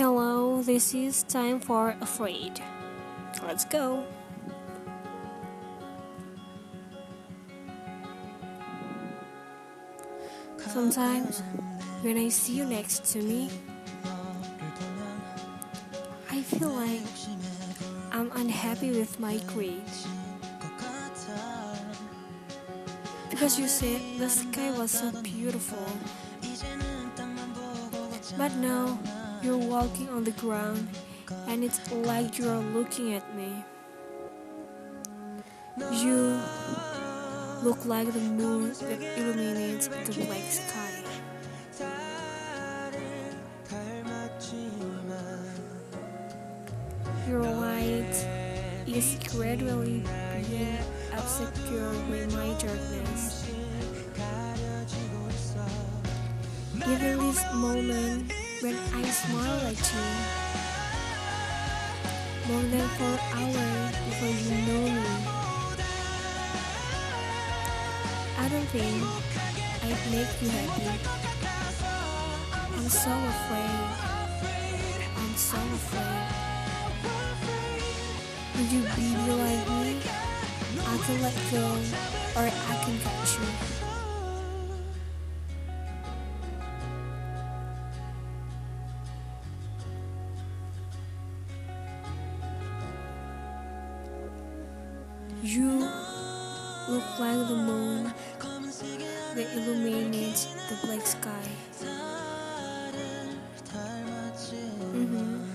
Hello, this is time for Afraid. Let's go. Sometimes, when I see you next to me, I feel like I'm unhappy with my grade. Because you said the sky was so beautiful. But now you're walking on the ground and it's like you're looking at me. You look like the moon that illuminates the black sky. Your light is gradually being obscured by my darkness. Even this moment when I smile at you, more than four hours before you know me, I don't think I'd make you happy. I'm so afraid. I'm so afraid. Would you be like me? I can let go, or I can catch you. You look like the moon that illuminates the black sky. Mhm.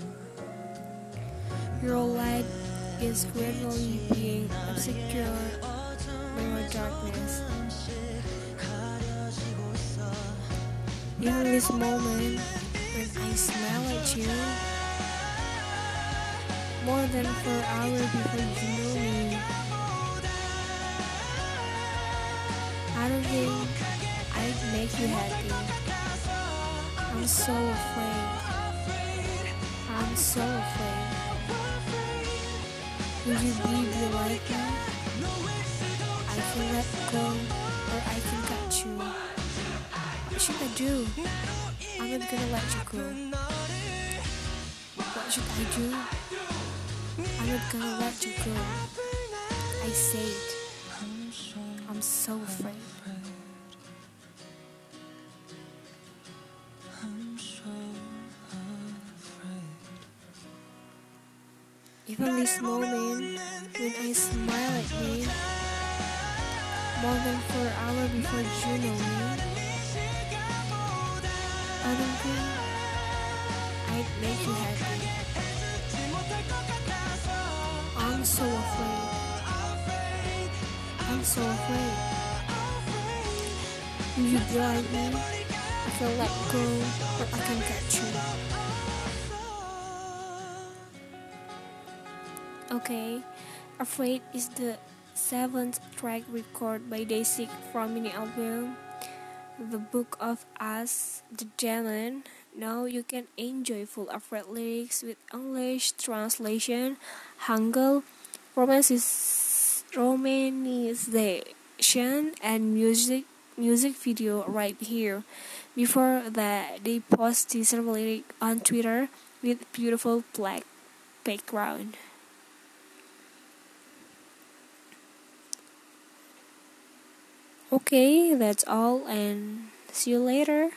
Your light is gradually being obscured by my darkness. In this moment, when I smile at you, more than four hours before you know me, make you happy. I'm so afraid. I'm so afraid. Will you be the like me? I can let go or I can cut you. What should I do? I'm not gonna let you go. What should I do? I'm not gonna let you go. I said, I'm so afraid. Even this moment, when I smile at me, more than four hours before you know me, I don't think I'd make you happy. I'm so afraid. I'm so afraid. You drive me? I can let go, but I can catch you. Okay, Afraid is the seventh track recorded by DAY6 from mini album The Book of Us, The Demon. Now you can enjoy full Afraid lyrics with English translation, Hangul, romanization, and music music video right here. Before that, they post teaser lyric on Twitter with beautiful black background. Okay, that's all, and see you later.